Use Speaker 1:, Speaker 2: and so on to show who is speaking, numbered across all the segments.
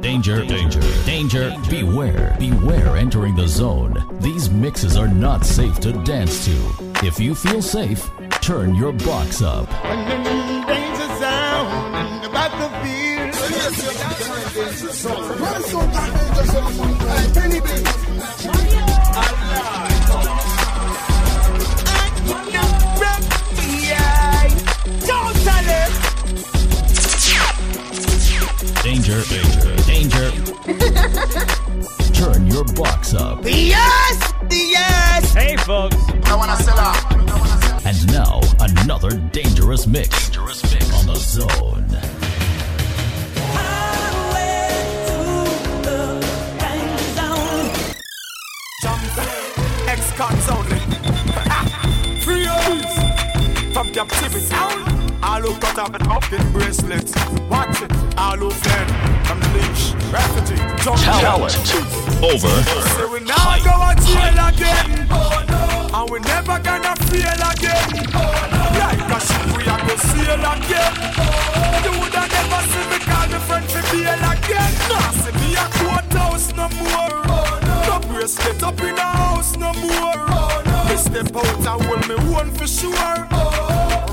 Speaker 1: Danger, danger, danger, beware, beware entering the zone. These mixes are not safe to dance to. If you feel safe, turn your box up.
Speaker 2: Danger sound in the battlefield.
Speaker 1: Danger, danger, danger. Turn your box up.
Speaker 2: Yes! Yes!
Speaker 3: Hey, folks.
Speaker 2: I wanna sell out.
Speaker 1: And now, another dangerous mix. Dangerous mix on the zone.
Speaker 4: X-Cons only. Free us from captivity. All who cut off and up in bracelets. Watch it. All who fled from the leash. Refugee. Jump
Speaker 1: Talent over.
Speaker 4: Say we now go to jail again. And we never gonna feel again. Like a ship we are go sail again. You woulda never see me call me friend for bail again. Nah, see me a courthouse no more. No bracelet up in the house no more. Me step out and hold me one for sure.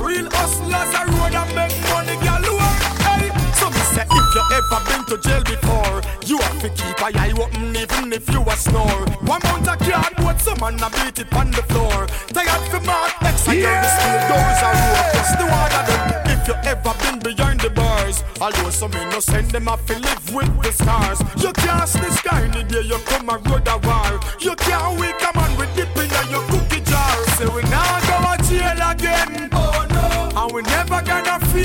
Speaker 4: Real hustlers a road and make money galore. Hey, so me say if you ever been to jail before, you have to keep a eye open even if you a snore. One mount a cardboard, some man a beat it on the floor. Tired for mark next, I hear the steel doors are open. Just the one of them. If you ever been behind the bars, although some innocent them have to live with the stars. You can't this guy in the day you come a road a war. You can't wake a man with dip in your cookie jar. Say we now go to jail again.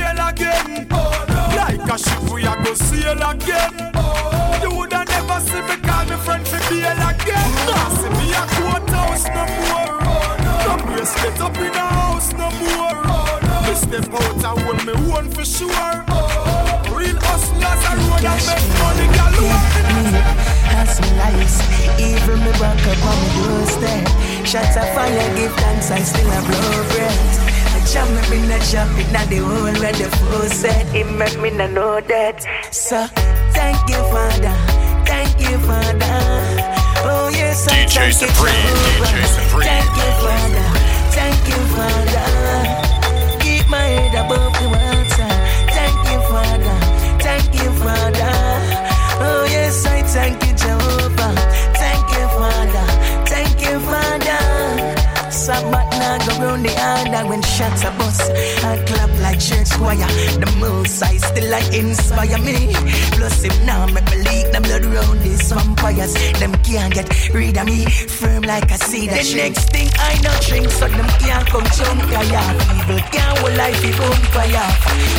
Speaker 4: Feel again. Oh no. Like a ship we a go sail again. Oh. You woulda never see me call me friend for bail again. Nah, see me a courthouse no more. Oh no. No bracelet up in the house no more. Oh no. Me step out and hold me one for sure. Oh. Real hustlers a road and make money galore.
Speaker 5: That's my life. Even me back up on my doorstep. Shots of fire, give thanks, I still have blow breath. The jam me been a jump it, now the whole where the full set. It make me not know that. So, thank you, Father. Thank you, Father. Oh, yes, I
Speaker 6: DJ
Speaker 5: thank you,
Speaker 6: Supreme,
Speaker 5: Jehovah.
Speaker 6: DJ Supreme.
Speaker 5: Thank you, Father. Thank you, Father. Order when shots are bust. I clap like church choir. The most I still like inspire me. Plus if now me believe them blood round these vampires. Them can't get rid of me. Firm like a cedar The next thing I know drink so them can't come jump ya. People can't hold life if on fire.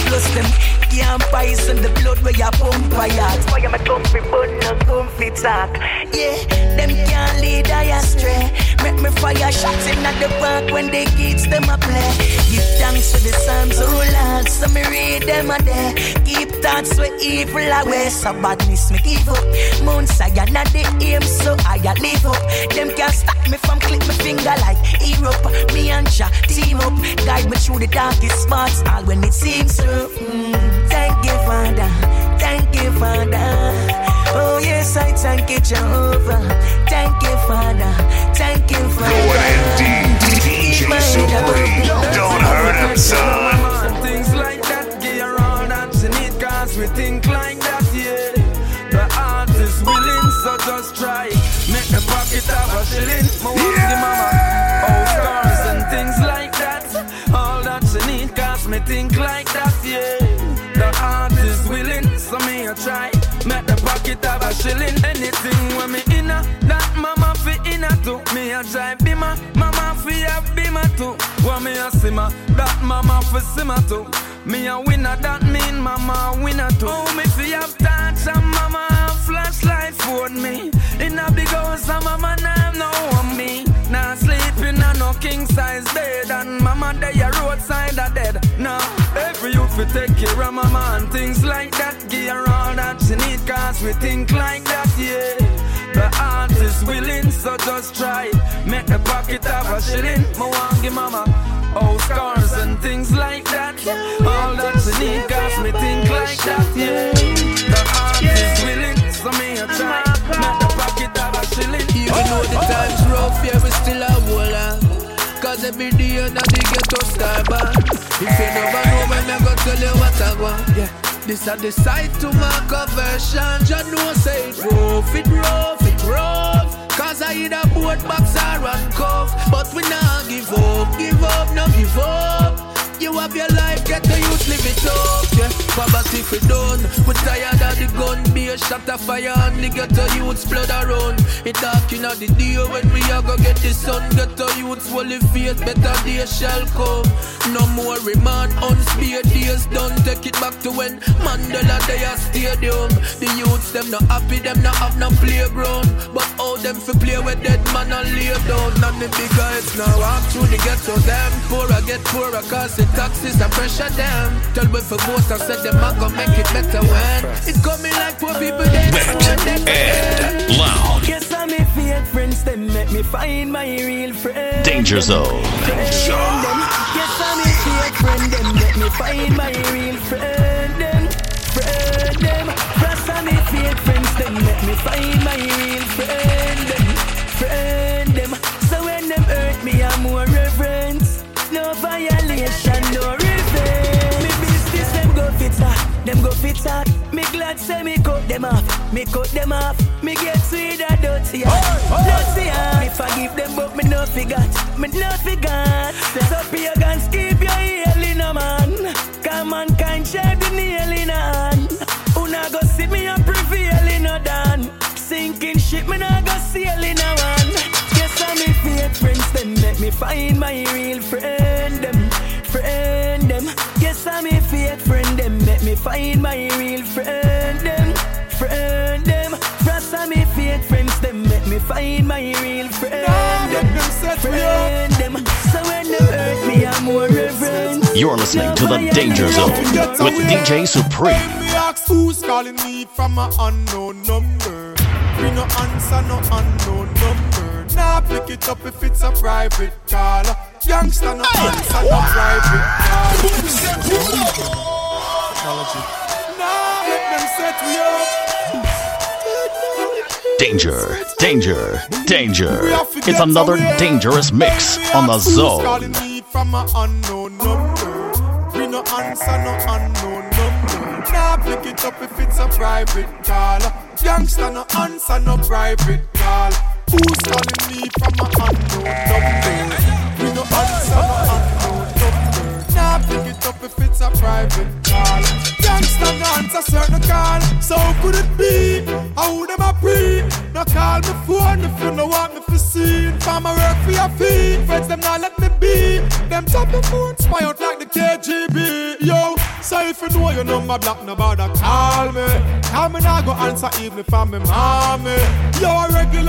Speaker 5: Plus them can't poison the blood where you pump fire. My comfy but comfy talk. Yeah, them can't lead I astray. Make me fire shots in at the park when they kids them a play. Give thanks for the psalms, oh Lord, so me read them a day. Keep thoughts where evil away, so badness me give up. Mount Zion at the aim, so I a live up. Them can't stop me from click my finger like Europe. Me and Jah team up, guide me through the darkest spots, all when it seems so. Mm, thank you, Father. Thank you, Father. Oh yes, I thank you, Jehovah. Thank you, Father. Thank you, Father.
Speaker 6: DJ Supreme. Don't hurt him, son.
Speaker 7: Things like that, give her all that she need, cause we think like that, yeah. The heart is willing, so just try. Make the pocket have a shilling. My want the mama. Oh, scars and things like that. All that she need, cause me think like a shilling. Anything when me inna, that mama fi inna too. Me a drive bima, mama fi a bima too. Want me a simmer, that mama fi simmer too. Me a winner, that mean mama a winner too. Oh, me fi have touch and mama have flashlight for me. In a big house and mama no on me. Nah sleeping on no king size bed and mama they a roadside a dead. Now every youth fi take care of mama and things like that. Give her all that she need cause we think like that, yeah. The heart is willing, so just try. Make the pocket have a shilling. Me want give mama all scars and things like that. All that she need, that, yeah.
Speaker 3: Still a hold on. Cause every day that they get to Starbucks. If you never know when I go tell you what I want, yeah. This a the side to my conversion. Just know say it rough, it rough, it rough. Cause I a boat box or run cuff. But we not give up, give up, no give up. You have your life, get the youth, live it up, yeah. Poverty for done. We tired of the gun, be a shot of fire and the ghetto youths blood around. It dark in the day when we are go get the sun. Ghetto youths will face, better days shall come. No more remand, unspare days done. Take it back to when Mandela Day a stadium. The youths them not happy, them not have no playground. But all them fi play with dead man and lay down. And the big guys now walk through the ghetto, them poorer get poorer cause the taxes and pressure them. Tell me for vote I said them I gon' make it better when it coming like poor people they
Speaker 1: Wet and loud.
Speaker 5: Yes, I'm a fake friends, them make me find my real friend.
Speaker 1: Danger Zone.
Speaker 5: Yes, I'm a fake friend, them make me find my real friend. Them, friend, them. Yes, I'm a fake friends, them make me find my real friend. Them, friend, fit up. Me glad say me cut them off, me cut them off. Me get sweet and dirty, yeah. Dirty. Me forgive them, but me no forgot, me no forgot. So pagans keep your heel in a man. Come on, kind share the nail in a hand. Not go see me a prevail in a dan? Sinking ship, me not go sail in a one. Yes, I'm me fake friends, them make me find my real friend, them, friend, them. Yes, I'm me fake friend, me find my real friend, them, friend, them. Plus, I'm me fake friends, them make me find my real friend, them, friend, them. So when they hurt me, I'm more reverence.
Speaker 1: You're listening to the Danger Zone with DJ Supreme.
Speaker 4: Me ask who's calling me from an unknown number. We no answer, no unknown number. Nah, pick it up if it's a private call. Youngster, no answer, no private call. Technology. Nah, let them set me up.
Speaker 1: Danger, danger, danger. It's another dangerous mix on the zone.
Speaker 4: calling me from an unknown number? We no answer, no unknown number. Nah, pick it up if it's a private call. Youngster, no answer, no private call. Who's calling me from an unknown number? We no answer, no unknown number. Nah, pick it up if it's a private call. Youngster, no answer certain call. So could it be? How them a pre? No call me phone if you no want me for see. Farmer work for your feet. Friends them not let me be. Them top the phone spy out like the KGB. Yo, so if you know your number block, no bother call me. Call me now go answer even I'm me mommy. Yo,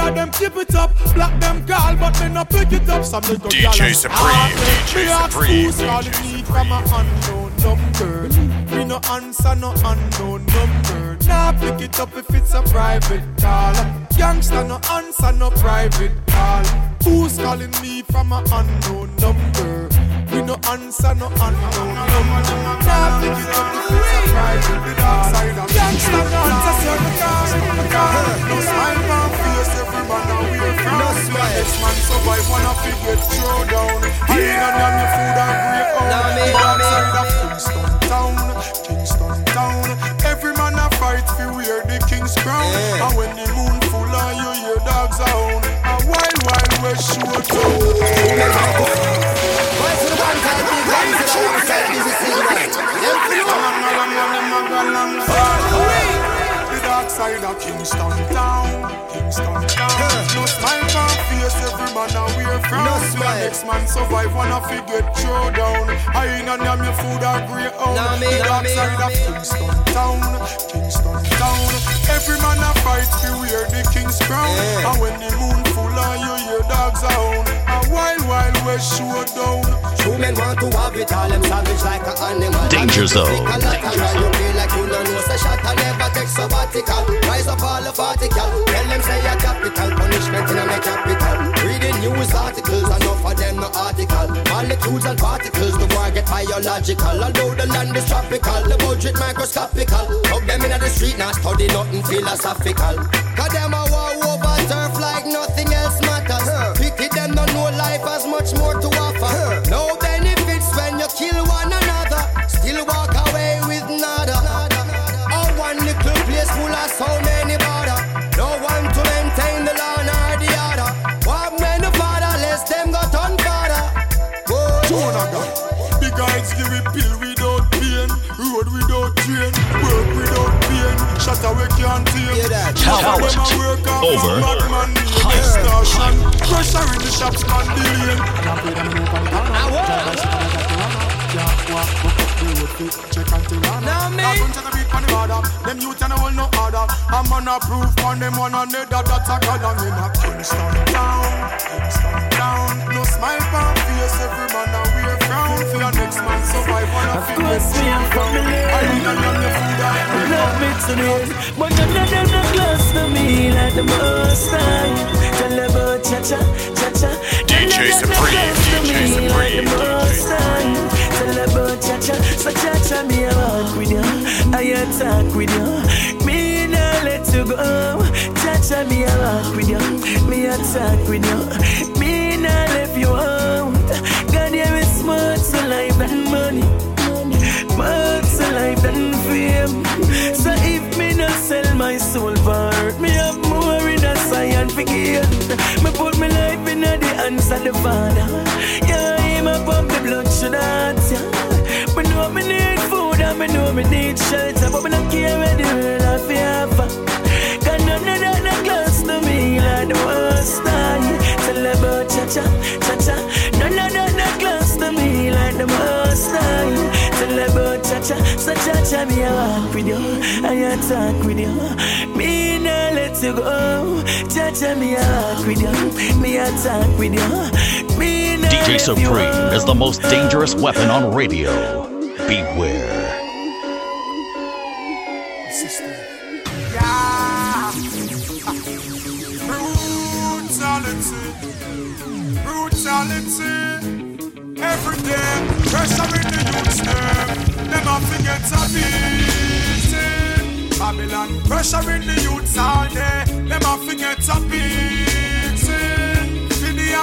Speaker 4: regular them keep it up. Them call, but me no pick it up. Some little
Speaker 6: DJ Supreme.
Speaker 4: Ah,
Speaker 6: DJ
Speaker 4: Me
Speaker 6: Supreme, DJ
Speaker 4: calling me from a unknown number. No answer no unknown number. Nah, pick it up if it's a private call. Youngster no answer no private call. Who's calling me from a unknown number? No answer no unknown number. Nah, pick it up if it's a private call. Youngster no answer certain call. No smile on face, every man wear frown. No smile. Next man survive wanna figure throw down. I ain't on them your food or break out.
Speaker 3: Now me, now me.
Speaker 4: Outside of Kingston town, Kingston town. Every man a fight fi wear the king's crown. And when the moon full and you hear dogs a hound, a wild wild west showdown. Side of Kingston town, Kingston town. No smile. on face, every man a wear frown.
Speaker 3: No smile.
Speaker 4: Next man survive wanna forget throw down. I ain't on them your food or grey own.
Speaker 3: Nah, me,
Speaker 4: The
Speaker 3: nah,
Speaker 4: dark
Speaker 3: me,
Speaker 4: side
Speaker 3: nah,
Speaker 4: of
Speaker 3: me.
Speaker 4: Kingston town, Kingston town. Every man a fight to wear the king's crown.
Speaker 3: Yeah.
Speaker 4: And when the moon full and you hear dogs a hound, a wild wild west showdown.
Speaker 8: Two men want to have it all, them savage like an animal.
Speaker 1: Danger zone.
Speaker 8: Take a lot you feel like you don't know, say shot and never take sabbatical. Rise up all the vertical, tell them say you're capital, punishment in a capital. News articles, enough of them no article. Molecules and particles, the war get biological. Although the land is tropical, the budget microscopical. Hug them in the street, now study nothing philosophical. Cause them a war
Speaker 4: shut away can't tame.
Speaker 1: Talent.
Speaker 4: Them a work off
Speaker 1: Over.
Speaker 4: a Batman name,
Speaker 1: Hype.
Speaker 4: extortion, pressure in the shops, man delaying.
Speaker 3: Now me.
Speaker 4: Now don't take a beat on the border. Them youth and hold no order. I'm on a proof on them one another. That's a god and in a Kingston down, Kingston down. No smile on face, every man a wear frown. For your next man survive on
Speaker 5: Of course, me and family.
Speaker 4: I need a young food and
Speaker 5: Love me today, but none of them not close to me like the most time. Tell about cha cha, cha cha.
Speaker 6: DJ Supreme, DJ Supreme,
Speaker 5: most time. Tell about cha cha, so cha cha me a walk with you, I attack with you. Me nah let you go. Cha cha me a walk with you, me attack with you. Me nah left you out. God there is more to life than money. More to life than fame. So if me not sell my soul for me have more in a science again. Me put my life in the hands of the Father. Yeah, a pump the blood sugar heart, yeah. Me know me need food and me know me need shelter, but me not care where the world have to offer. Cause none of that not close to me like the worst time. Tell about cha-cha, cha-cha. None of that not close to me like the most time. Tell about cha-cha, so cha-cha me a walk with you, I talk with you. Me nah let you go. Cha-cha me a walk with you, me a talk with you. Me
Speaker 1: DJ Supreme is the most dangerous weapon on radio. Beware.
Speaker 4: Yeah. Brutality. Brutality. Every day, pressure in the youths them. Them have to get a beating. Babylon, pressure in the youths all day. Them have to get a beating.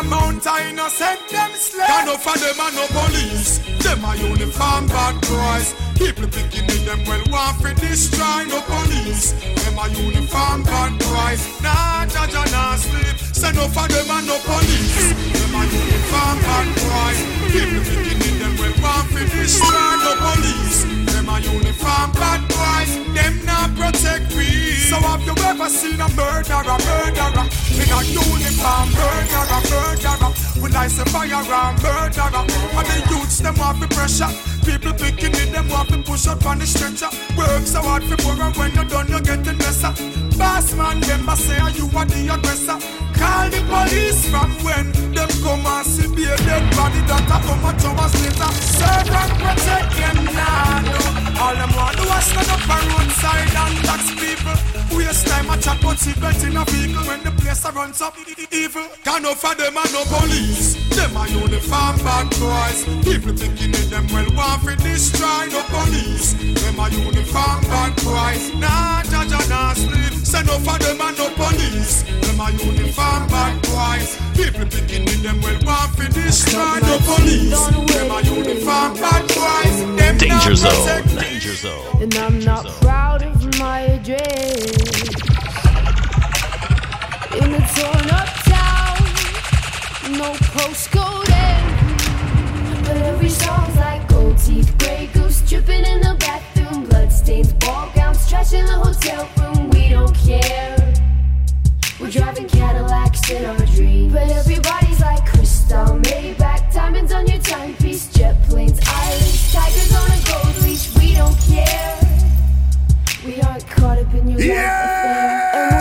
Speaker 4: Amount of innocent them slay. Can no for them and no police. Them are uniform bad boys. People picking in them well want for destroy no police. Them are uniform bad boys. Nah, judge and nah sleep. Say no for them and no police. Them are uniform bad boys. People in them well want destroy no police. Them are uniform bad boys. Them not protect we. So have you ever seen a murderer, murderer? In a uniform murderer, murderer. When I say fire around murderer, and the youths them want the pressure. People picking it, them want to push up on the stretcher. Work so hard for more, and when you're done, you're getting lesser. Boss man, them a say you are the aggressor. Call the police from when that a come a two later. Serve and protect them now. All them want to was stand up on roadside and tax people. Waste time a chat but seatbelt in a vehicle when the place a runs up evil. Can no for them and no police. Them a uniform bad boys. People thinking in them well want for destroy no police. Them a uniform bad boys. Nah judge and nah sleep. Say no for them and no police. Them a uniform bad boys. People thinking in them well want for destroy no police. Them a uniform bad boys. Them
Speaker 1: Danger zone. Danger zone.
Speaker 9: And I'm not proud of my address. In a torn up town, no postcode entry. But every song's like gold teeth, Grey Goose in the bathroom, bloodstains, ball gowns, trash in the hotel room. We don't care. We're driving Cadillacs in our dreams. But everybody's like Cristal, Maybach, diamonds on your timepiece, jet planes, islands, tigers on a gold leash. We don't care. We aren't caught up in your life affair,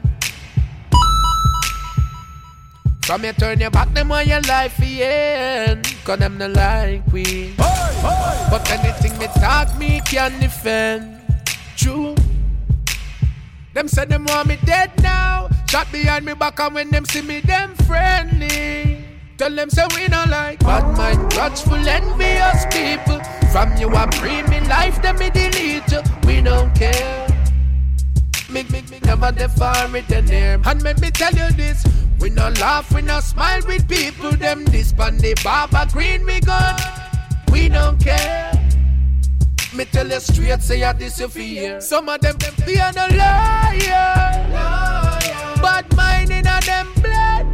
Speaker 3: From you turn your back, them on your life, yeah. Cause them not like we. But anything me talk, me can defend. True. Them say them want me dead now. Shot behind me back and when them see me, them friendly. Tell them say we not like bad mind, grudgeful, envious people. From you I bring me life, them me delete you. We don't care. Me, me, me never define it the name. And let me tell you this. We no laugh, we no smile with people. Them this pan the barber green we gun. We don't care. Me tell you straight, say I fear. Some of them, them fear no liar. Bad mind in a them blood.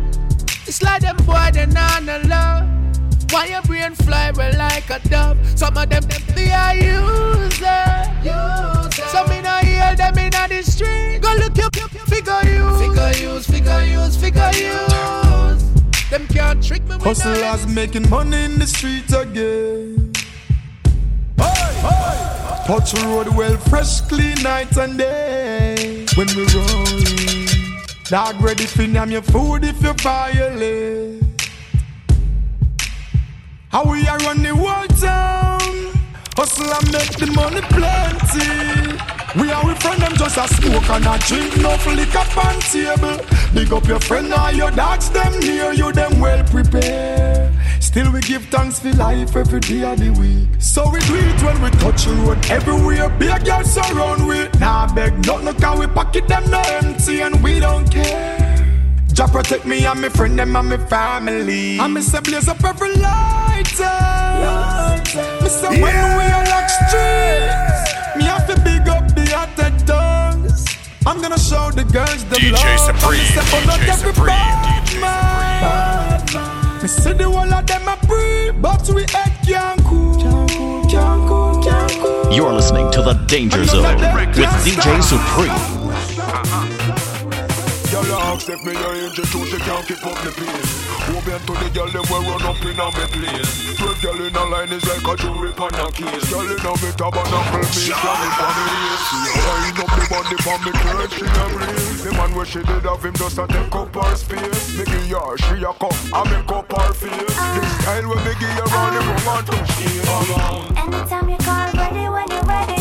Speaker 3: It's like them boy, they not no love. Why your brain fly well like a dove? Some of them, them fear user. user. Them the street. Go look up, figure use. Figure use, figure use, figure use. Them can't trick me with
Speaker 4: Hustlers making money in the streets again. Touch the road well, fresh, clean night and day. When we rolling, dog ready for name your food if you violate. How we are run the whole town. Hustle and make the money plenty. We are with friend them just a smoke and a drink, no liquor on table. Big up your friend or your dogs, them near you, them well prepared. Still we give thanks for life every day of the week. So we do it when we touch the road everywhere. Big girls surround we. Nah beg nothing cause we pocket them no empty and we don't care. Jah protect me and my friend them and my family. And me say blaze up every lighter. Me say when we unlock streets, me I'm gonna show the girls the
Speaker 6: DJ
Speaker 4: love.
Speaker 6: Supreme,
Speaker 4: And me say, "But
Speaker 6: DJ
Speaker 4: every
Speaker 6: Supreme, DJ
Speaker 4: man." Me see the whole of them a breathe, but we head can't cool. Can't cool, can't cool.
Speaker 1: You're listening to The Danger Zone with DJ Supreme.
Speaker 4: If me a angel too, she can't keep up the pace. Woman to the girl them will run up in a me place. Twelve girl in a line is like a jury pan a case. Girl in a me tabernacle, me stand it on the race. Wind up the body for me curl, she a breeze. The man where she did have him just a take up her space. Me give her, she a cup, I make up her face. The style where me give her on the room and touch it.
Speaker 10: Anytime you call, ready when you're ready.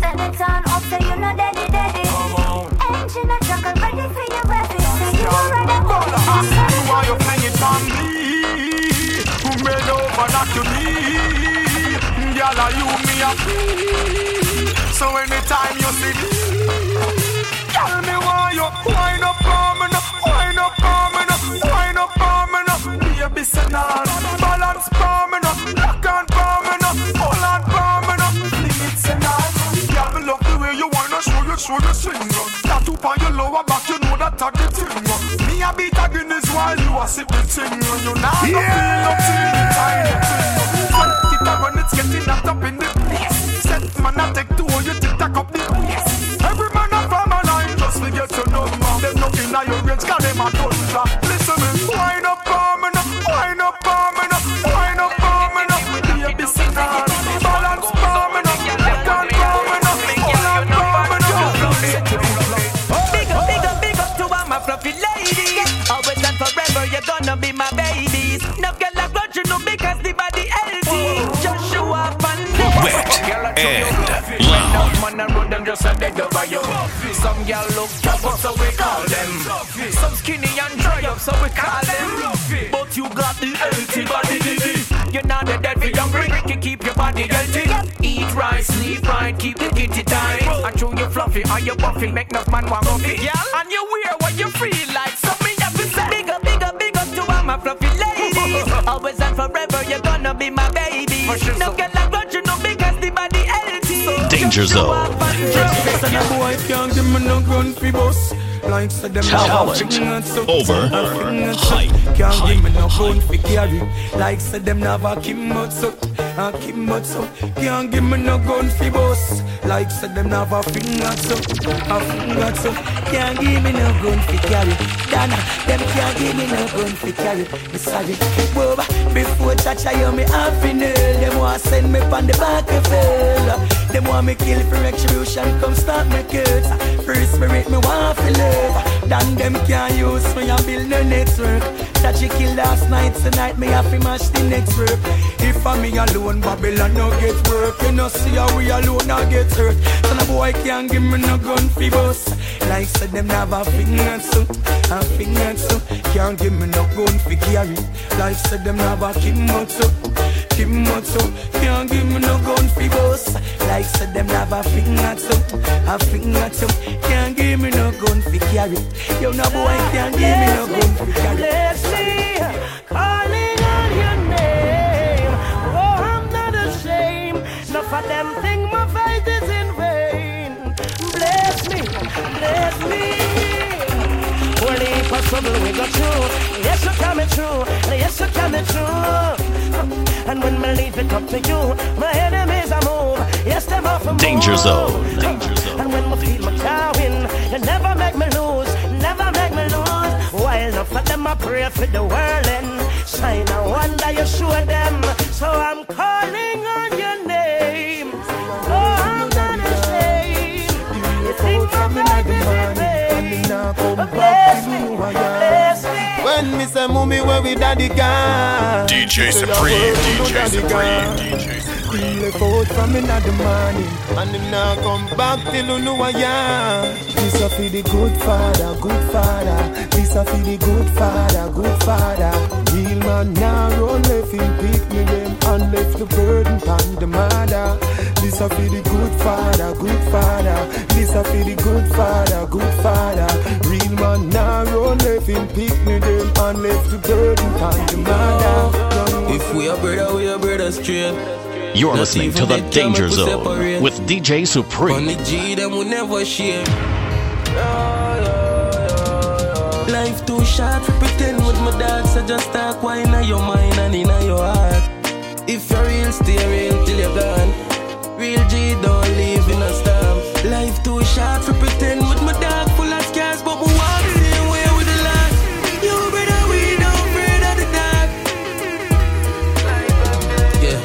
Speaker 10: Send it on up, say you know daddy
Speaker 4: Want you. fling it on me Bend over, knock your knee Girl, are you me a free So anytime you see me Girl, me want you Wind up on me Wind up on me Wind up on me Baby, say nah Balance on me Lock on on me Hold on on me now it, say nah Girl, me love the way you wanna show you, show you swing Tattoo on your lower back, sip the thing You not yeah.
Speaker 5: Fluffy,
Speaker 7: or you buffy, make no man want coffee. And you wear what you feel like, so me have to say.
Speaker 5: Big up, big up, big up to all my fluffy ladies. Always and forever, you're gonna be my babies. No girl like grudge you know because the body healthy.
Speaker 1: Danger Zone.
Speaker 4: And a boy can't give me no gun fi bust. Like said them
Speaker 1: Talent
Speaker 4: have a finger so-
Speaker 1: over
Speaker 4: a finger so-
Speaker 1: hype.
Speaker 4: Can't give me no gun fi carry. Like said them have a kimot so, a kimot so. Can't give me no gun fi bust. Like said them have a finger so, a finger so. Can't give me no gun fi carry.
Speaker 5: than them can't give me no gun for carry. Me sorry, Boba. Before Chacha, you me half in hell. Them want send me on the back of hell. Them want me kill for retribution. Come start me curse. Free spirit, me want for love. Then them can't use me and build no network. Chacha kill last night, tonight me have to mash the next work. If I'm me alone, Babylon no get work. You know see how we alone now get hurt. So no boy can't give me no gun for bust. Like said them have a finger so, a finger so. Can't give me no gun for carry. Life said them have a kimotso, kimotso. Can't give me no gun for bust. Like said them have a finger so, a finger so. Can't give me no gun for carry. Yo no boy can't give me no gun for carry.
Speaker 11: Bless me, calling on your name. Oh, I'm not ashamed. Enough for them think my fight is in vain. Bless me, bless me. Only possible we go through. Yes, you're coming true. Yes, you're coming true. And when my leave it up to you, my enemies are move. Yes, them off a
Speaker 1: Danger
Speaker 11: move.
Speaker 1: Zone. Danger Zone.
Speaker 11: And when we feel my car win, you never make me lose, never make me lose. While enough of them I pray for the world and shine a wonder you show them. So I'm calling on your name. Oh, I'm not ashamed. You think my fight is in me.
Speaker 2: When me say mommy where we daddy gone
Speaker 6: DJ Supreme,
Speaker 2: "Lord, you know
Speaker 6: DJ Supreme,
Speaker 2: gone."
Speaker 6: DJ Supreme.
Speaker 2: Left out from the morning And him now come back till you know I am This a for the good father, good father This a for the good father, good father Real man now run left him pick me them And left the burden on the mother This a for the good father, good father This a for the good father, good father Real man now run left him pick me them And left the burden on the mother
Speaker 7: If we are brother, we are brother straight.
Speaker 1: You're
Speaker 7: Not
Speaker 1: listening to the
Speaker 7: the
Speaker 1: Danger Zone
Speaker 7: separate.
Speaker 1: with DJ
Speaker 7: On
Speaker 1: Supreme.
Speaker 7: the G, them we never share. Life too short to pretend with my dogs. So just talk why in your mind and in your heart. If you're real, stay real till you're gone. Real G don't live in a storm. Life too short to pretend with my dog full of scars, but we walk same way with the last. You brother, we don't afraid of the dark. Yeah,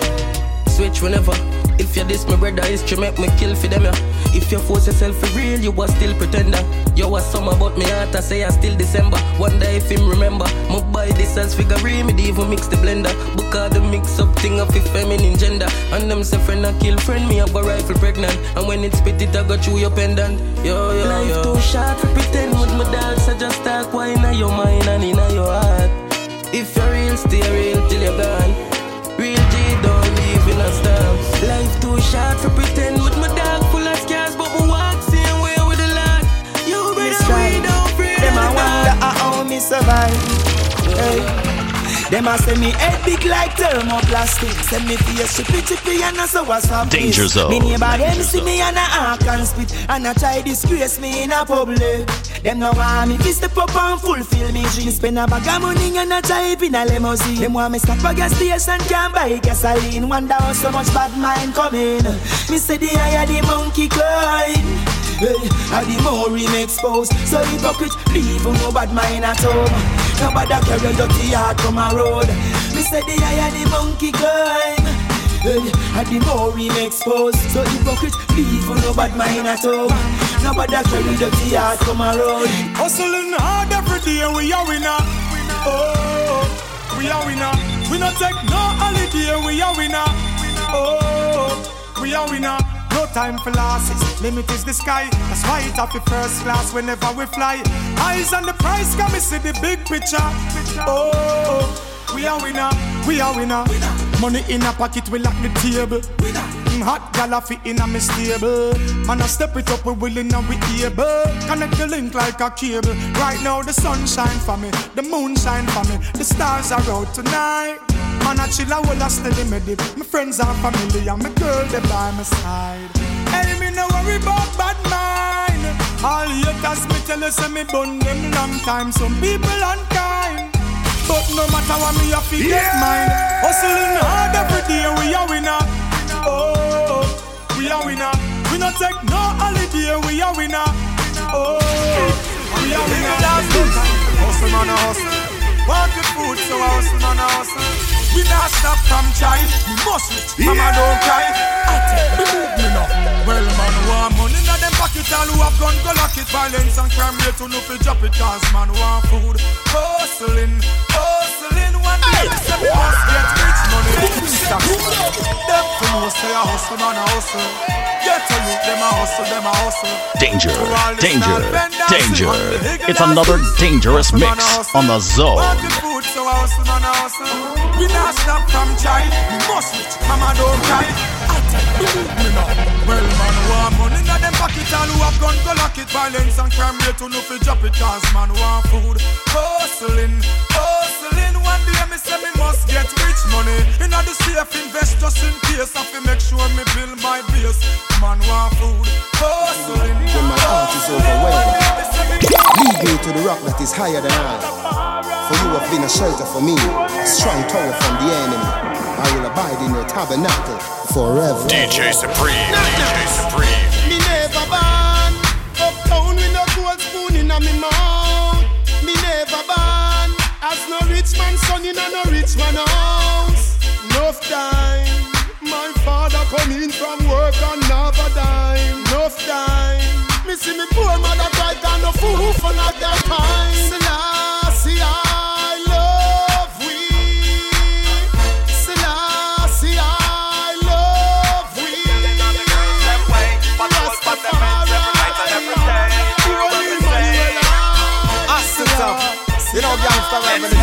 Speaker 7: switch whenever. If you diss my brother, history make me kill for them, yeah. If you force yourself for real, you was still pretender. You was some about me heart, I say I still December. Wonder if him remember. Me buy this as figure, me even mix the blender. Because the mix up thing of a feminine gender. And them say friend I kill friend, me I go rifle pregnant. And when it spit it, I go chew your pendant. Yo, yo, Life yo. too short pretend with my dogs, I just talk why in your mind and in your heart. If you're real, stay real till you're gone. Real G don't live in a storm. Life too short for pretend with my dog full of scars, but we walk same way with the Lord. You brother, we don't pray
Speaker 5: Them
Speaker 7: the
Speaker 5: wonder how me survive. Hey. Them a say me head big like thermoplastic. Send me face chippy chippy and a so what's up
Speaker 1: Danger zone.
Speaker 5: Me neighbor them see me and a arc and spit and a try disgrace me in a public. Them no want me to step up and fulfill me dream. Spend a bag of money and a drive in a limousine. Them want me stop a gas station can buy gasoline. Wonder how so much bad mind coming. Me say the higher the monkey climb. Hey, and the more him exposed So hypocrite, leave no bad mind at home Nobody carry dirty heart from a road Me say the higher the monkey climb Hey, and the more him exposed So hypocrite, leave no bad mind at home Nobody carry dirty heart from a road
Speaker 4: Hustling hard every day, we are winner. Oh, we are winner. We not take no holiday, we are winner. Oh, we are winner. No time for losses, limit is the sky. That's why it have the first class whenever we fly. Eyes on the price, come and see the big picture. Oh, we are winner, we are winner. Money in a pocket, we lock the table. Mm, Hot gal fi in a me stable. Man, I step it up, we willing and we able. Connect the link like a cable. Right now the sun shine for me, the moon shine for me, the stars are out tonight. Man, I chill, I will I steady me dip. My friends are family and my girl they by my side. Hey, me no worry about bad mind. All haters me tell you say me bun them long time. Some people unkind. But no matter what me have to get mine Hustling hard every day we are winner Oh, we are winner We not take no holiday we are winner Oh, we are winner Hustle man a hustle. Want the food, so I hustle man a hustle. We not stop from try. We must reach. Mama don't cry. I tell me move me now. Well man want money in them pocket. All who have gun go lock it. Violence and crime rate to no fi drop it. Cause man want food. Hustling, hustling.
Speaker 1: Danger, danger, danger. It's another dangerous mix on the zone.
Speaker 4: We not stop from. We must reach. I tell you. Well man money in them pocket. Who have gun go lock it. Violence and crime rate to no fi drop it. Cause man food. Hustling, hustling. One day me say me must get rich money. In the safe invest just in case. I fi make sure me build my base. Man want food. Hustling.
Speaker 12: When my heart is overwhelmed, lead me to the rock that is higher than I. For you have been a shelter for me, a strong tower from the enemy. I will abide in your tabernacle forever.
Speaker 6: DJ Supreme, DJ Supreme.
Speaker 12: Me never born uptown with no gold spoon in me mouth. Never as no rich man son in no rich man house. Enough time, my father come in from work and a dime. Enough time, me see me poor mother cry down the fool for not that time.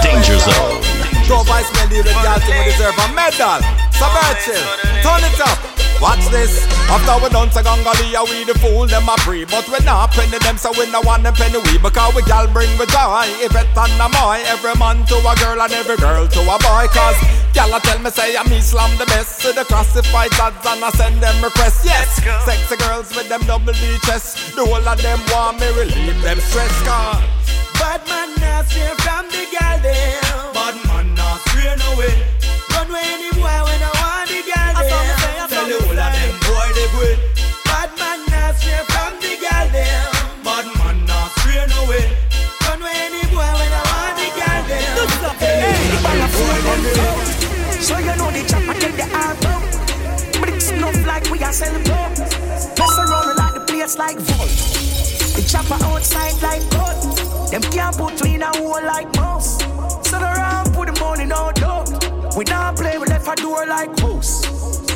Speaker 1: Danger Zone.
Speaker 13: Dope I smell you the girl thing we deserve a medal. So Virgil, turn it up. Watch this. After we done to Gangalia, we the fool them a free, but we not penny them, so we no want them penny we because we gal bring with joy. If it and a boy, every man to a girl and every girl to a boy. Cause gal a tell me say I'm Islam the best. So the classified ads and I send them requests. Yes, sexy girls with them double D chest. The whole of them want me relieve them stress. Cause
Speaker 5: Bad man not stray from the girl them.
Speaker 13: bad man not stray no way.
Speaker 5: Run away any boy when I want the girl them.
Speaker 13: Tell the whole of them boy they good.
Speaker 5: Bad man not stray from the girl them.
Speaker 13: Bad man not stray no way.
Speaker 5: Run away any boy when I want the girl them. Hey, the ball of fool them out. So you know the chopper take the arm out. Bricks enough like we are selling dope. Mess around like the place like vault. Chopper outside like gold. Them can't put me in a hole like mouse. So the round put the money no doubt. We not play, we left a door like house.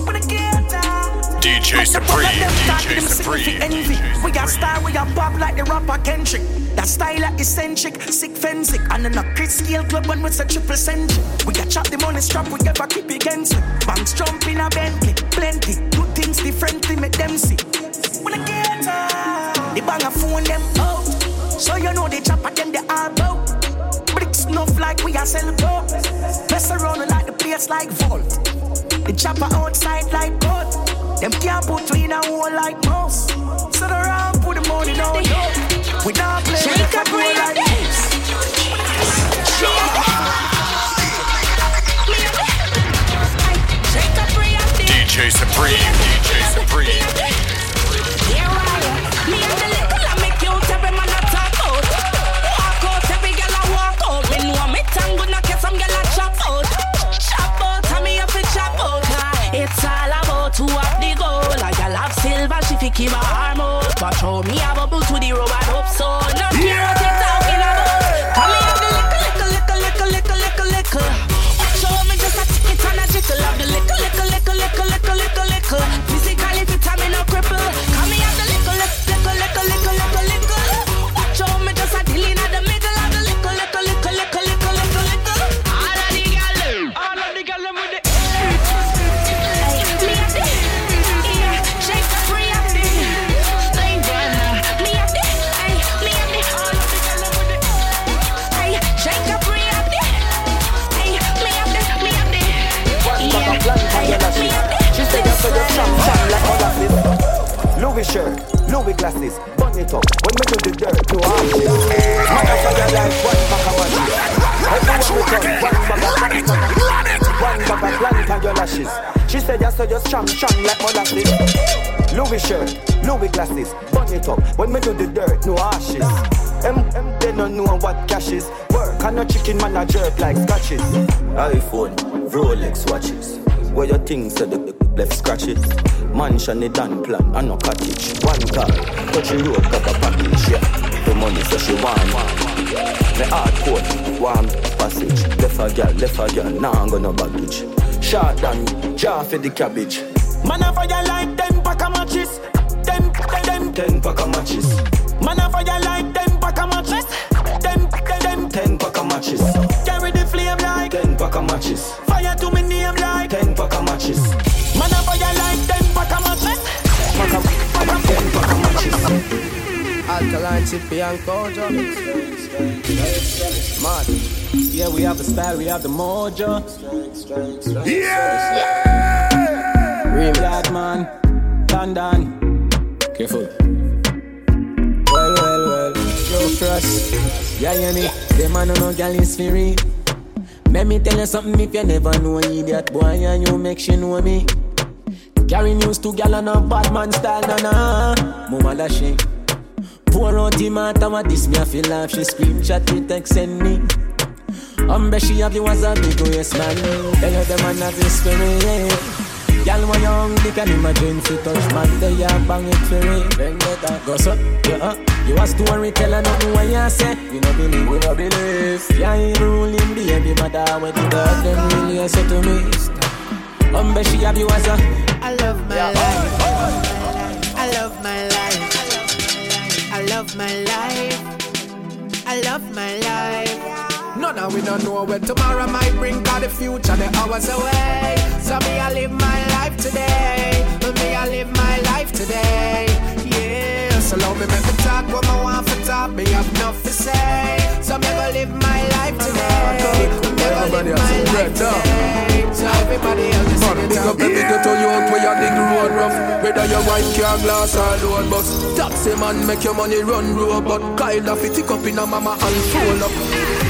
Speaker 5: But the gator.
Speaker 6: DJ Supreme, DJ Supreme.
Speaker 5: Envy. We got style, we got pop like the rapper Kendrick. That style like eccentric, sick fensic. And then a Chris scale club and with a triple century. We got chop the money strap, we ever keep it against it. Banks jump in a Bentley, plenty. Do things differently, make them see. When I get her, the bang a phone them out. So you know they chop at them, they all bout. Bricks enough like we are sell dope. Mess around like the place like vault. The chopper outside like gold. Them can't put me in a hole like mouse. So the round put the money down low. We not play with the hole like this.
Speaker 6: DJ DJ Supreme.
Speaker 14: Keep her arm out. But show me a bubble to the rubber up so.
Speaker 15: Louis glasses, bun it up. When we do the dirt, no ashes. Mother for your life, one bag of money. Everyone we turn, one bag One bag of plant on your lashes. She said that's just chop chop like molasses. Louis shirt, Louis glasses, bun it up. When we do the dirt, no ashes. Them, them, they don't know what cash is. Work and no chicken man a jerk like scratches. iPhone, Rolex watches. Where your things said the left scratches. Mansion a done plan and no cottage. One car, the road, got a package. Yeah, the money so she want. Me hard coat, warm passage. Left a girl, left a girl, now I'm gonna baggage. Shot down, jar for the cabbage.
Speaker 5: Man a fire like ten pack of matches. Ten, ten, ten,
Speaker 15: ten pack of matches.
Speaker 5: Man a fire like ten pack of matches. Ten, ten, ten,
Speaker 15: ten pack of matches.
Speaker 16: Chippy and kojo.
Speaker 17: Mad. Yeah, we have the style, we have the mojo.
Speaker 4: Yeah!
Speaker 17: Remix. man. London. Careful. Well, well, well. Yo, Frost. Yeah, you need. The man no gal is free. Let me tell you something if you never know an idiot boy and you make she know me. Carry news to gal and a bad man style, na na. Mama da shame. Pour out the matter what this me I feel laugh. She screenshot it, text send me. Umbre she have you as a big waist man. Tell you the man have the spirit. Y'all when young, they can imagine fi touch man. They a bang it for it. Then get that goes up, yeah. Uh. You a storyteller, nothing what you say. We no believe, we no believe. Yeah, ain't ruling baby mother when the dog them really say to me. Umbre she have you as a.
Speaker 18: I love my life. I love my life. I love my life. I love my life.
Speaker 16: None of we don't know where tomorrow might bring Cause the future, the hours away. So me, I live my life today. Me, I live my life today. Yeah, so love me, make me talk what I want for talk Me have enough to say. So me, go live my life today. Me, go live my life today. So everybody else just sing it
Speaker 3: Big up every ghetto youth where you dig road rough Whether you white car glass or load bus Taxi man make your money run robot Kyle off it tick up in a mama and fold up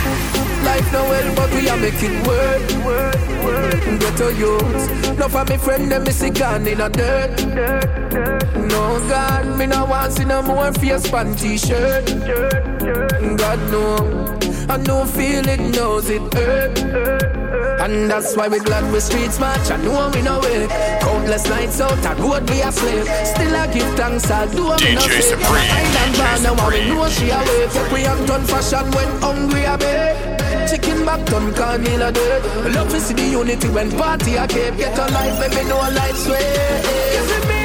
Speaker 3: Life no well, but we are making work. Ghetto youth. No for me friend, them is gone in a dirt. No God, me no want see no more face pan t-shirt. God no, I know feel it, knows it hurt. And that's why we glad we streets march. I know we know it. Countless nights out, I road we a slave. Still I give thanks, I do me no say. Island bar now, we know she away. Fuck we have done fashion when hungry a bed. Chicken back done carnival a day. Love to see the unity when party a cape. Get a life, baby, no life's way.
Speaker 18: You see me,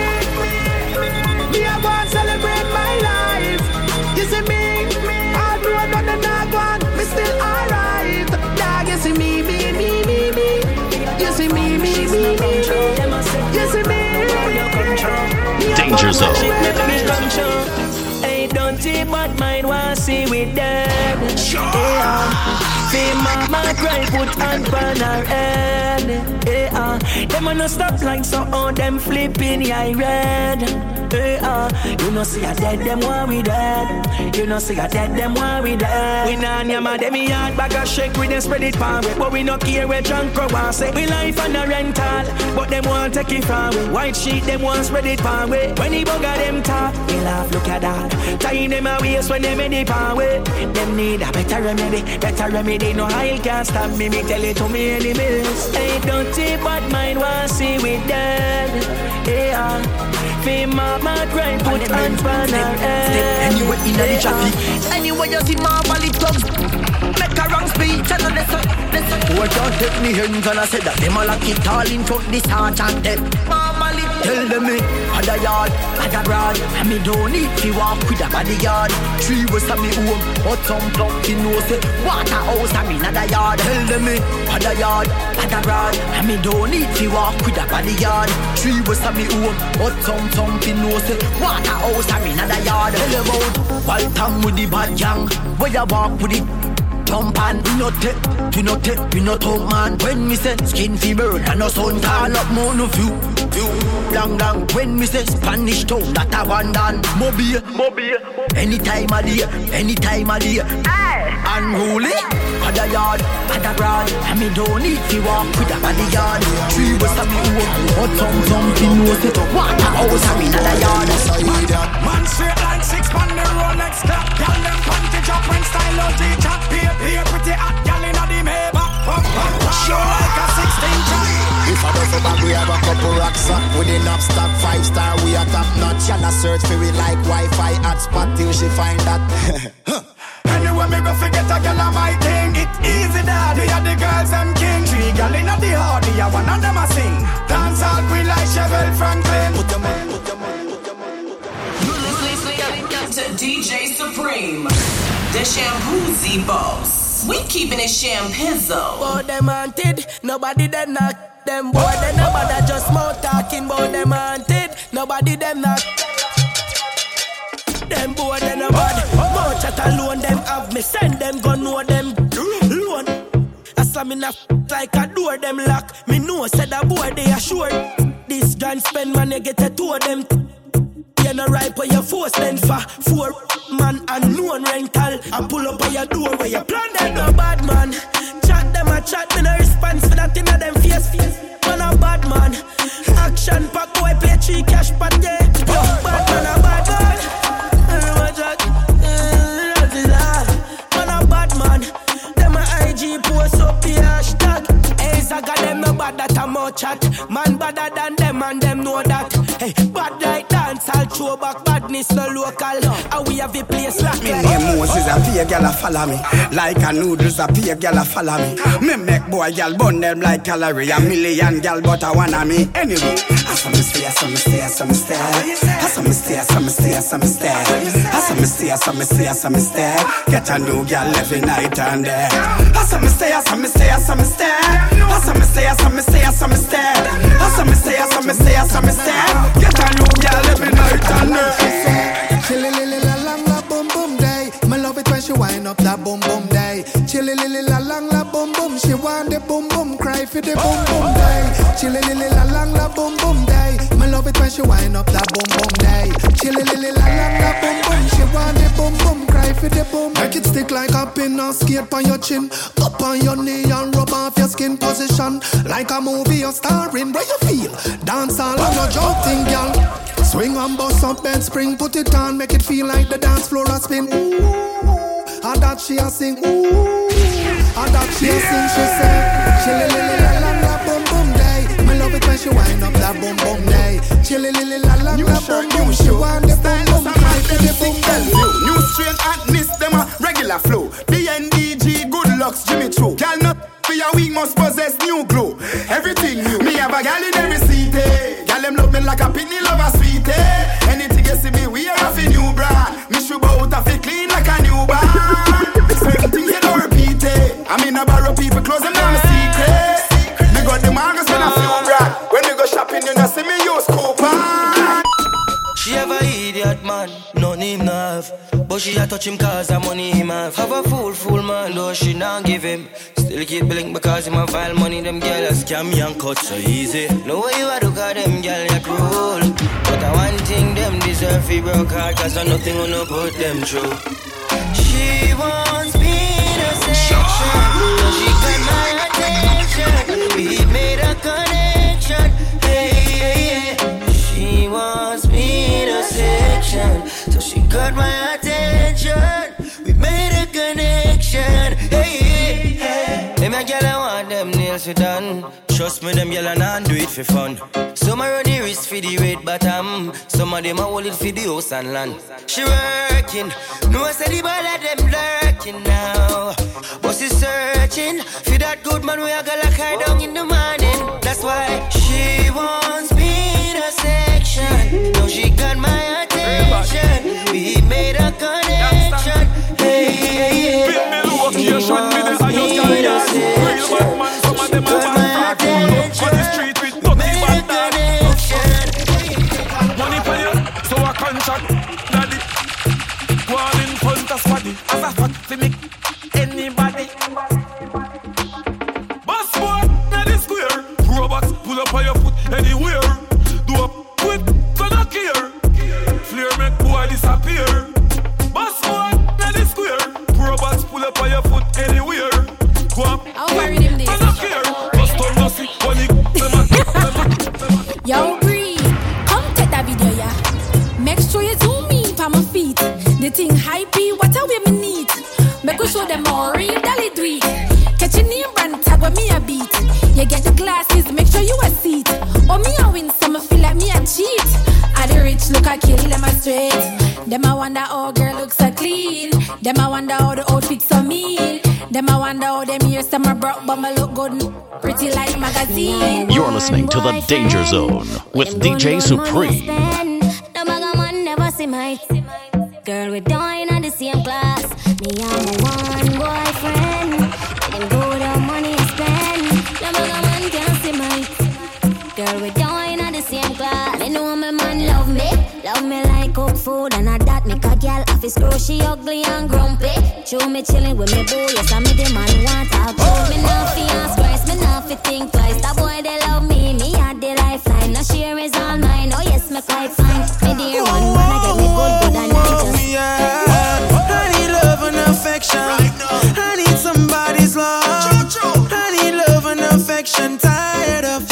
Speaker 18: me I want celebrate my life.
Speaker 1: Zone.
Speaker 5: Hey, don't you but mine want see with them. Yeah. See mama cry, put on her head. Yeah, them a no stop line, so on them flipping yeah red. Yeah, you know see a dead, them want we dead. You know see a dead, them want we dead. We nah nyama them yard bag a shake, we them spread it pan way. But we no care where drunk or want say. We life on a rental, but them want take it from we. White sheet, them want spread it pan way. When the bugger them talk, we laugh, look at that. Tying them a waist when them in the pan way. Them need a better remedy, better remedy no high can't stop me, me tell it to me enemies. Hey, don't take bad mind, was see with them. Yeah, fame mama cry, put hands on her head.
Speaker 19: Anyway, in the traffic, anyway you see mama lip tongue. Make a wrong speech and listen, listen. Who can't take me hands and I said that them a lock it all in front the sergeant them. Mama lip tell them me, a yard, a broad, and me don't need to walk with a bodyguard. Three was a me home, but some know say Waterhouse a me not a yard. Tell them me, a yard, a broad, and me don't need to walk with a bodyguard. Three was a me home, but some know say Waterhouse a me not a yard. Tell about wild tongue with the bad gang, where you walk with it jump and we no take, we no take, we no talk man. When me say skin burn and no sun call up more no view. Long long when me say Spanish town that I want done. Mobile, mobile. Anytime of day, anytime of day. Unruly, had a yard, had a broad, and me don't need to walk with a bodyguard. Three was a me home, but some something knows it. Waterhouse a me not a yard.
Speaker 4: Man straight like six on the Rolex clock, tell them come to when style on teacher. Be be pretty hot gal inna the Maybach. Pump pump pump. Show like a 16 track.
Speaker 8: If I don't bag, we have a couple rocks up with enough stock. Five star, we are top notch. Y'all a search for it like Wi-Fi hotspot till she find that.
Speaker 4: Anyway, me go forget a gal on my thing. It easy that we are the girls them king. Three gal inna the hardy, a one of them a sing. Dance all queen like Chevelle Franklin. Put your man, put your man.
Speaker 20: to DJ Supreme, the shampoo Z boss. We keeping it shampizzo.
Speaker 5: Boy, them haunted, nobody them knock them boy, they nobody just mouth talking about them haunted, nobody them knock. Them boy, they nobody, more chat alone, them have me, send them, go know them, loan. I saw me na like a door, them lock. Me know, said a boy, they assured. This grand spend you get a two of them. You no right where you force then for four man and no one rental. I pull up on your door where you plan that no bad man. Chat them a chat, me no response for that in a them face. Man a bad man. Action pack boy pay three cash pat yeah. Bad man a bad man. That. Man a bad man. Them a IG post up the hashtag. Hey, Zaga them no bad that much chat. Man badder than throw back badness no local. And we have a place like
Speaker 15: Me name Moses, a pay gal a follow me. Like a noodles, a pay gal a follow me. Me make boy gal burn them like calorie. A million gal, but I wanna me anyway. I saw me stay, I saw me stay, I saw me stay. I saw me stay, I saw me stay, I saw me stay. I saw me stay, I saw me stay, I saw me stay. Get a new gal every night and day. I saw me stay, I saw me stay, I saw me stay. I saw me stay, I saw me stay, I saw me stay. I saw me stay, I saw me stay, I saw me stay. Get a new gal every night and day.
Speaker 21: Chilly lily la lang la boom boom day. Me love it when she wind up that boom boom day. Chilly lily la lang la boom boom. She want the boom boom cry for the boom boom day. Chilly lily la lang la boom boom day. Me love it when she wind up that boom boom day. Chilly lily la lang la boom boom. She want the boom boom cry for the boom. Make it stick like a pin and skate on your chin. Up on your knee and rub off your skin position. Like a movie you're starring. Where you feel? Dance all on no joke thing, girl. Swing and bust up bed spring, put it on, make it feel like the dance floor a spin. Ooh, and that she a sing. Ooh, and that she a sing. She say, chilly lily la la la boom boom day. Me love it when she wind up that boom boom day. Chilly lily la la la boom boom. She want the boom boom, cry for the boom boom.
Speaker 4: New strain hotness, them a regular flow. BNDG, good looks, Jimmy Choo. Gal not for your week must possess new glow. Everything new. Me have a gal in every city. Them love me like a pitney love a sweetie. Eh? Anything you see me wear off a new brand. Me should out of it clean like a new band. Certain things you don't repeat eh? it. I mean I borrow people clothes and I'm a secret. Me got the markers when I feel brand. When we go shopping you know see me use coupon.
Speaker 22: She a idiot man, none him have. But she a touch him cause the money him have. Have a fool, fool man, though she not give him. Still keep blink because him a file money, them gyal a scam me and cut so easy. No way you a do cause them gyal ya cruel. But I one thing them deserve fi broke hard cause I nothing gonna put them through. She wants me to section, she got my attention. We made a connection, hey, hey, hey. She wants me got my attention. We made a connection, hey, hey, hey. A gyal I want them nails fi done. Trust me, them gyal a not do it for fun. Some a run the wrist for the red bottom. Some of them a hold it for the house and land. She working, no I say the ball of them lurking now. But she searching for that good man we a go lock her down in the morning. That's why she wants me to section. Now she got my attention. We made a connection. Hey, hey, hey. She wants me to. She attention.
Speaker 4: Street with disappear. Boss one, that is square. Robots pull up on your foot anywhere. Go on. I'll worry them this. I don't care. Bust on no sick. Yo, Bree, come take that video, yeah. Make sure you zoom in for my feet. The thing hypey, what a way need. Make we show them all real dolly do
Speaker 23: Catch your name brand
Speaker 4: tag with me a beat. You get the glasses, make
Speaker 23: sure you a seat. Oh, me a win some, feel like me a cheat rich, look I kill them a straight. Them I
Speaker 24: wonder how girl looks so clean. Them I wonder how the outfits so mean. Them I wonder how them ears some are broke, but my look good, pretty like magazine.
Speaker 1: You're listening to the Danger Zone with DJ Supreme.
Speaker 10: No maga man never see my girl. We down in the same class. Me and my one boyfriend. A girl off his screw. She ugly and grumpy. Show me chilling with me boo. Yes, I me the man want talk to me. Now fi ask twice, me now fi think twice. That boy they love me, me had the lifeline. Now share is all mine. Oh yes, me quite fine. Me dear one, wanna get me good, good and oh, I just.
Speaker 25: Oh, yeah, I need love and affection. I need somebody's love. I need love and affection. Tired of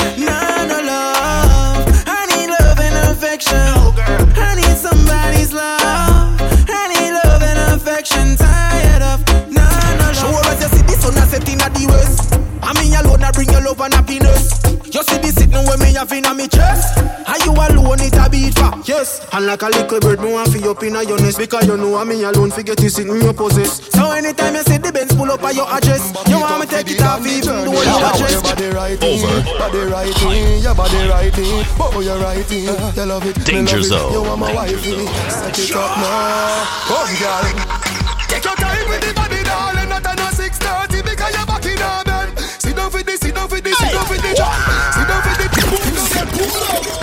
Speaker 25: love and
Speaker 17: happiness. You see this sitting with me having a me chest. Are you alone it a beat for? Yes. And like a little bird, me want fi up in a your nest because you know I'm me alone. Forget you sitting your possess. So anytime you see the Benz pull up at your address, you want me take it off even though you address.
Speaker 2: Your body right in, body right in, your body right in, oh you're right in, you love it, me
Speaker 1: Danger
Speaker 2: love it.
Speaker 1: Zone.
Speaker 2: You want my wifey, set it up now, come girl. Sit down for this, sit down for this.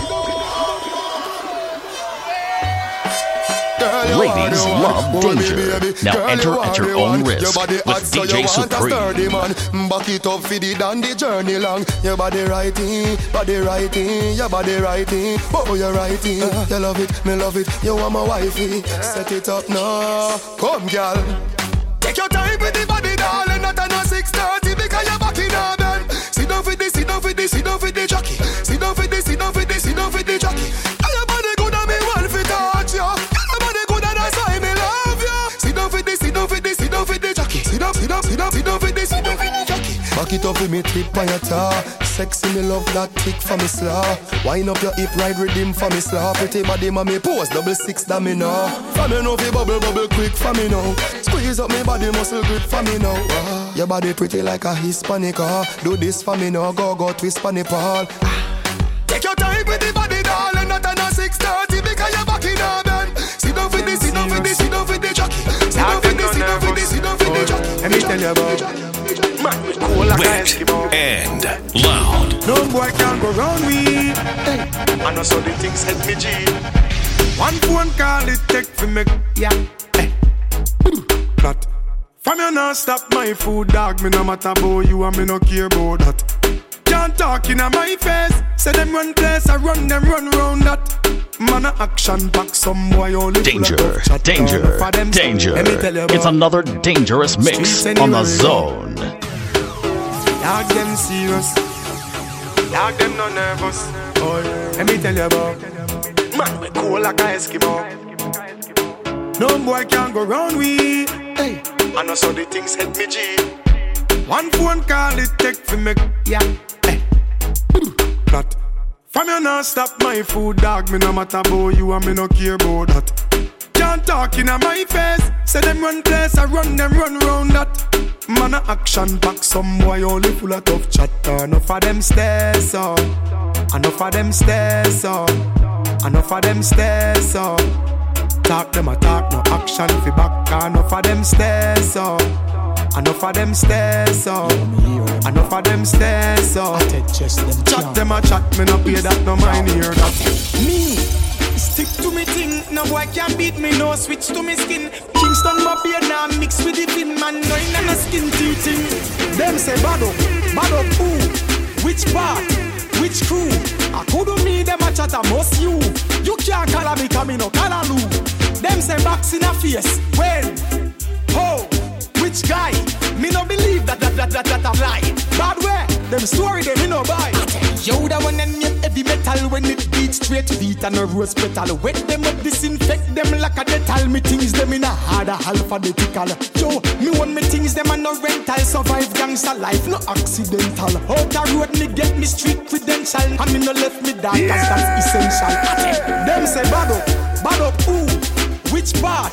Speaker 2: Girl, you are
Speaker 1: Ladies love danger. Now enter at your own risk with DJ
Speaker 2: you want a
Speaker 1: Supreme.
Speaker 2: Back it up for the the journey long. Your body in, body in, your body in. Oh, you're in. You love it, me love it. You want my wifey. Set it up now. Come, girl. Take your time for sit down for the jockey. Sit down for this, sit down for this, sit down for the jockey. Girl, your body good and me want fi touch ya. Girl, your body good and that's why me love ya. Sit down for this, sit down for this, sit down for the jockey. Sit down, sit down, sit down, the. Back it up with me tip on your tar. Sexy me love that tick for me slaw. Wind up your hip, ride rhythm for me slaw. Pretty body, mommy pose double six that me know. For me know fi bubble bubble quick for me now. Squeeze up me body muscle grip for me now. Ah, your body pretty like a Hispanic. Ah, do this for me now. Go go twist for me Paul. Take your time with the body, darling. Not on a 6:30 because you're back in a bed. Sit down for this, sit down for this, sit down for the jockey. Sit down for this, sit down for this, sit down for the jockey.
Speaker 17: Let me tell you about Man, we cool like a
Speaker 6: And loud.
Speaker 17: No boy can go round me. Hey. I know so the things help me G.
Speaker 4: One phone call it take for me, yeah. Hey. That. From you not stop my food, dog. Me no matter about you and me no care about that. Can't talk in my face. Say them run place, I run them run round that. Man action pack, some boy only
Speaker 1: Danger,
Speaker 4: chat.
Speaker 1: danger,
Speaker 4: For them, so
Speaker 1: danger.
Speaker 4: Let me tell you
Speaker 1: It's another dangerous mix on the zone.
Speaker 4: Dog them serious. Dog them no nervous. Boy, let me tell you about. Man, we cool like a Eskimo. No boy can go round we. Hey, I know so the things help me G. One phone call it take for me, yeah. Hey, that. From you not stop my food, dog. Me no matter about you and me no care about that. Can't talk in my face. Say them run place, I run them run round that. Man a action pack, some boy only full of tough chatter. Enough of them stairs, so. Enough of them stairs, so. Enough of them stairs, so. Talk them a talk, no action fi back. Enough of them stairs, so. Enough of them stairs, so. Enough of them stairs, so. Chat them a chat, me no pay that, no mind hear that. Me. Stick to me thing, no boy can beat me, no switch to me skin. Kingston my beer now mix with the fin man, no in a skin teething. Them say bad up, bad up who? Which part? Which crew? I couldn't me them a chat a most you. You can't call me come no call you. Them say box in a face. When? How? Which guy? Me no believe that that that that that a lie. Bad way. Them story they me no buy. Yo, that one and me heavy metal when it beats straight beat and a rose petal. Wet them up, disinfect them like a Dettol. Me things them in a harder alphabetical. Yo, me want me things them a no rental. Survive gangster life, no accidental. Out the road me get me street credential. And me no left me dark, cause that's essential. Them say bad up, bad up who? Which part?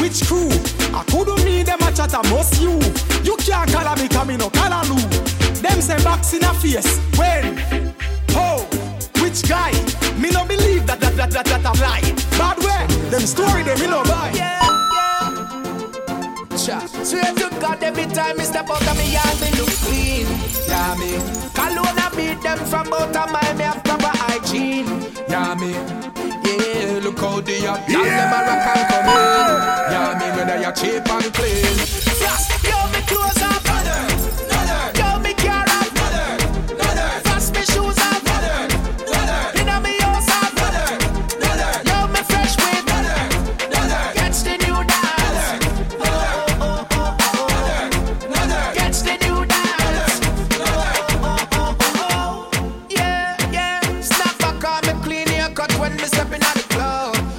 Speaker 4: Which crew? I couldn't mean them a chat a most you. You can't call me come no call you. Them say box in a face. When? How? Which guy? Me no believe that that that that that a lie. Bad way. Them story them me no buy.
Speaker 3: Yeah, yeah. Cha. Swear to God, every time me step out of me yard, me look clean. Yeah, me. Cologne beat them from out of my me have proper hygiene. Yeah, me. Yeah, look how they are. Yeah. them a rock and come in. Yeah, me when they are cheap and clean. Frost, yo, me clothes off.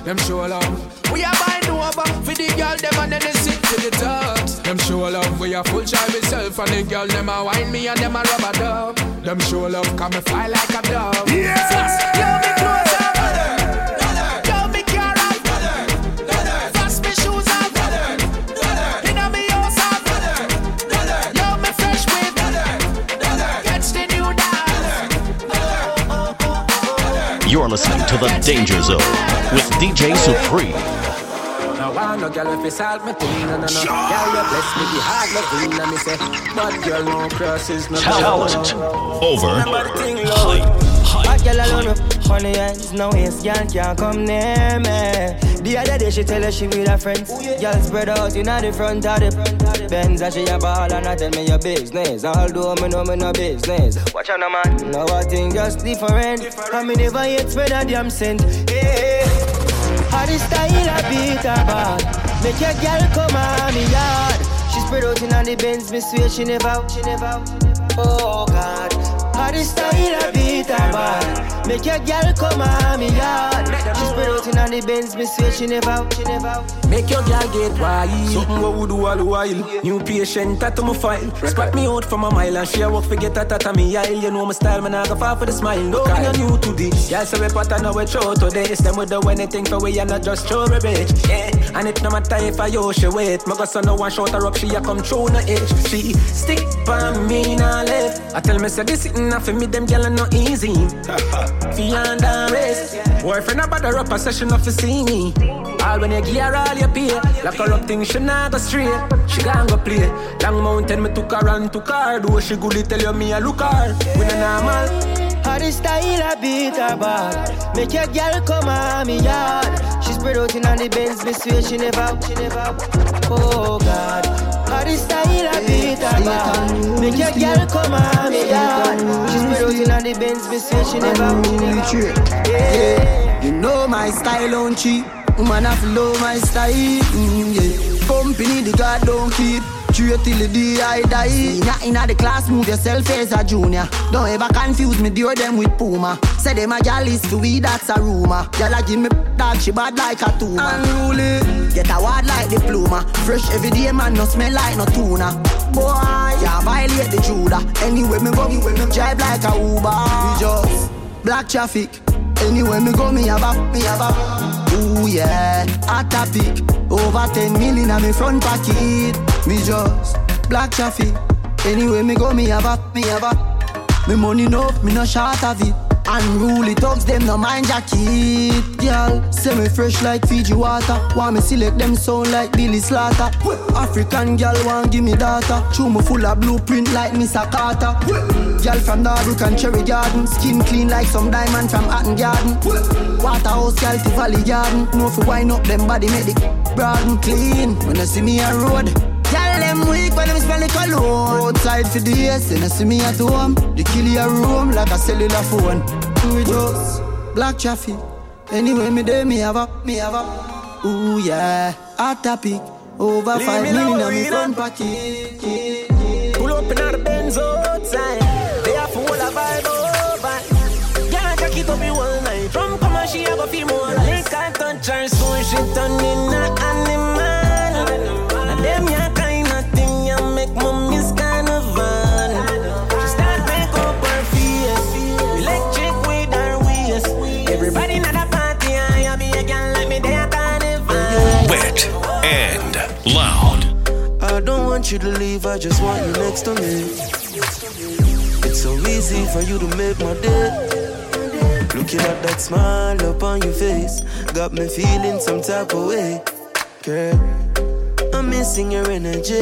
Speaker 3: Them show love. We are buying over for the girl them and then they sit to the top. Them show love. We are full try myself and the girl them a wine me and them a rub a dub. Them show love. Come me fly like a dove. Yeah. Fast,
Speaker 1: You're listening to The Danger Zone with DJ Supreme.
Speaker 3: No one no girl if solve me thing, no no no. Girl you bless me the hard loving, and me say, but girl no crosses no.
Speaker 1: Talent over
Speaker 22: Hot girl alone, honey eyes, no waste, girl can't come near me. The other day she tell her she with her friends. Girl spread out in the front of the Benz and she a ball and I tell me your business. Although me know me no business. Watch out, no man. Now I think just different. I me never yet spread a damn cent. Hey. How the style I beat her bad. Make your girl come on me yard. She spread out in the Benz, me swear she never she never. Oh God. The style beat her bad. Make your girl come on me yard. She spread out in the Benz, me swear she never out, she never out.
Speaker 17: Make your girl get wild. Something what we do all the while. New patient, tattoo my file. Spot me out from a mile and she a walk forget that at me aisle. You know my style, man, I go far for the smile. No, kind of new to this. Yeah, so we pattern now we show to this. Them we do anything for we and not just show a bitch. Yeah, and it no matter if I yo she wait. My son no one shot her up, she a come through no edge. She stick by me now left. I tell me say this sitting for me, them gyal no easy. Fi under rest. Boyfriend a bother up a session of to see me. All when you gear all you pay. Like her up thing she not go straight She gon' go play. Long mountain me took her and took her. Do she goodly tell you me a look her. We no normal
Speaker 22: How the style I beat her bad. Make your girl come on me yard. She spread out in on the Benz, me swear she never she never. Oh God. How the style I beat her bad. Make your girl come on me yard. She spread out in on the Benz, me swear she never she never.
Speaker 19: Yeah. You know my style on cheap. Woman have know my style. Mm, yeah. Company the God don't keep. Straight till the day I die. Inna inna the class, move yourself as a junior. Don't ever confuse me, deal them with Puma. Say them a gal is to we, that's a rumor. Gal a give me dog, she bad like a tumor. Unruly, get a word like diploma. Fresh every day, man, no smell like no tuna. Boy, yeah, violate the Judah. Anyway, me go, me drive like a Uber. We just black traffic. Anyway, me go, me have a, me have a. Ooh yeah, hot topic. Over 10 million on me front pocket. Me just black traffic. Anyway, me go, me have a, me have a. Me money no, me no short of it. Unruly thugs, them no mind jacket. Girl, say me fresh like Fiji water. Want me select them sound like Billy Slaughter. African girl want give me data. Chew me full of blueprint like Miss Carter. Girl from Norbrook and Cherry Garden. Skin clean like some diamond from Hatton Garden. Waterhouse girl to Valley Garden. Know if you wind up them body make the broaden clean. When you see me on road. Them weak when them smell the cologne. Outside for the years, then I see me at home. The kill your room like a cellular phone. We just black traffic. Anyway, me day me have up, me have up. Ooh yeah, hot topic. Over
Speaker 17: Leave
Speaker 19: five million on me front pocket.
Speaker 5: Want you to leave, I just want you next to me. It's so easy for you to make my day. Looking at that smile up on your face, got me feeling some type of way. Girl, I'm missing your energy.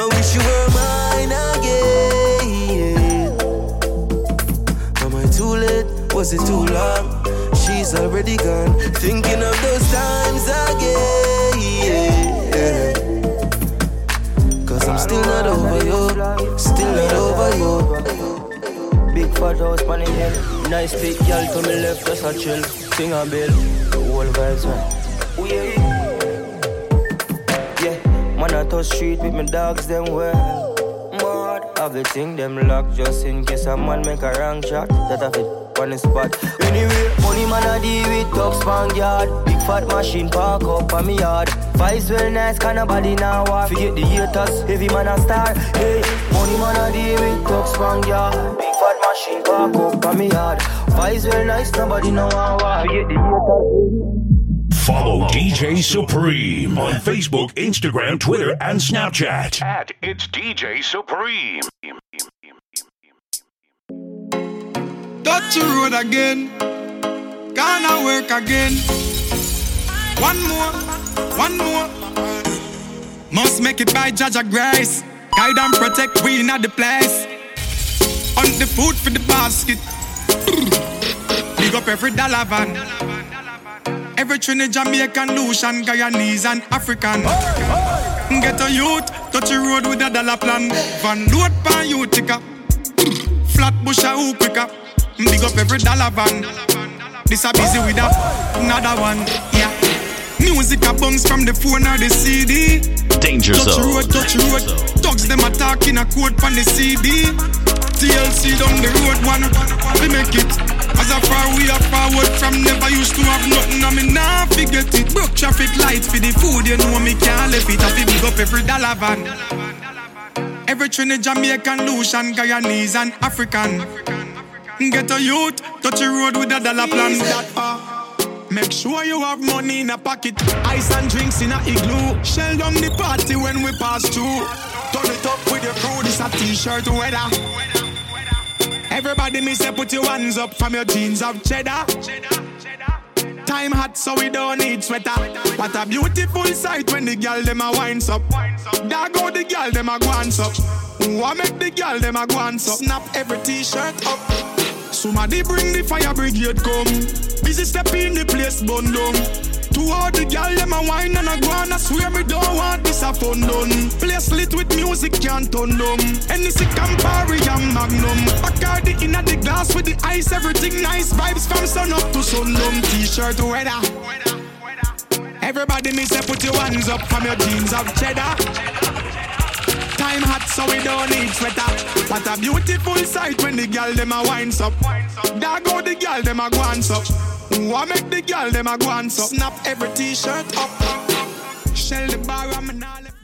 Speaker 5: I wish you were mine again. Am I too late? Was it too long? She's already gone. Thinking of those times again. I'm still not over you. Still not over you.
Speaker 22: Big fat house on the hill. Nice thick girl to me left, just a chill. Sing a bill. The whole vibes right. Ooh, yeah. Yeah, man, I touch street with my dogs, them well. Mad, have the thing them locked just in case a man make a wrong shot. That have it on the spot. Anyway, money man I deal with top span yard. Big fat machine park up on me yard. Vibes well nice, kinda body now war. Forget the haters, heavy man a star. Hey, money man I deal with top span yard. Big fat machine park up on me yard. Vibes well nice, nobody know how war. Forget the haters.
Speaker 6: Follow DJ Supreme on Facebook, Instagram, Twitter, and Snapchat.
Speaker 26: At it's DJ Supreme.
Speaker 4: Touch the road again. Gonna work again. One more, one more. Must make it by of Grace. Guide and protect we in the place. On the food for the basket. Big up every dollar van. Every Trinidad, Jamaican, Lucian, Guyanese, and African. Get a youth, touch the road with a dollar plan. Van load pan you ticker. Flat bush a who quicker. Big up every dollar van. This a busy with a another one. Yeah. Music a bounce from the phone or the CD.
Speaker 1: Danger
Speaker 4: touch
Speaker 1: zone.
Speaker 4: road, touch road. Thugs them attacking a code from the CD. TLC down the road, one we make it. As a far we are forward from never used to have nothing, I mean nah forget it. Broke traffic lights for the food, you know me can't left it. I feel big up every dollar van. Every Trinidad, Jamaican, Lucian, Guyanese, and African. Get a youth, touch the road with a dollar plan. Make sure you have money in a pocket, ice and drinks in a igloo. Shell down the party when we pass through. Turn it up with your crew, this a t-shirt weather. Everybody me say put your hands up from your jeans of cheddar. Time hot so we don't need sweater. What a beautiful sight when the girl them a winds up. There go the girl them a guans up. What make the girl them a guans up? Snap every t-shirt up. Somebody bring the fire brigade come. Busy step in the place bun down. To all the girl them a wine and a go on, I swear me don't want this a fun done. Place lit with music can't turn them. Any sick Campari and Magnum. Bacardi in the glass with the ice, everything nice. Vibes from sun up to sundown. T-shirt weather. Everybody me say put your hands up from your jeans of cheddar. Time hot so we don't need sweater. What a beautiful sight when the girl them a winds up. There go the girl them a guans up. What make the girl them a guans up? Snap every t-shirt up. Shell the bar I'm not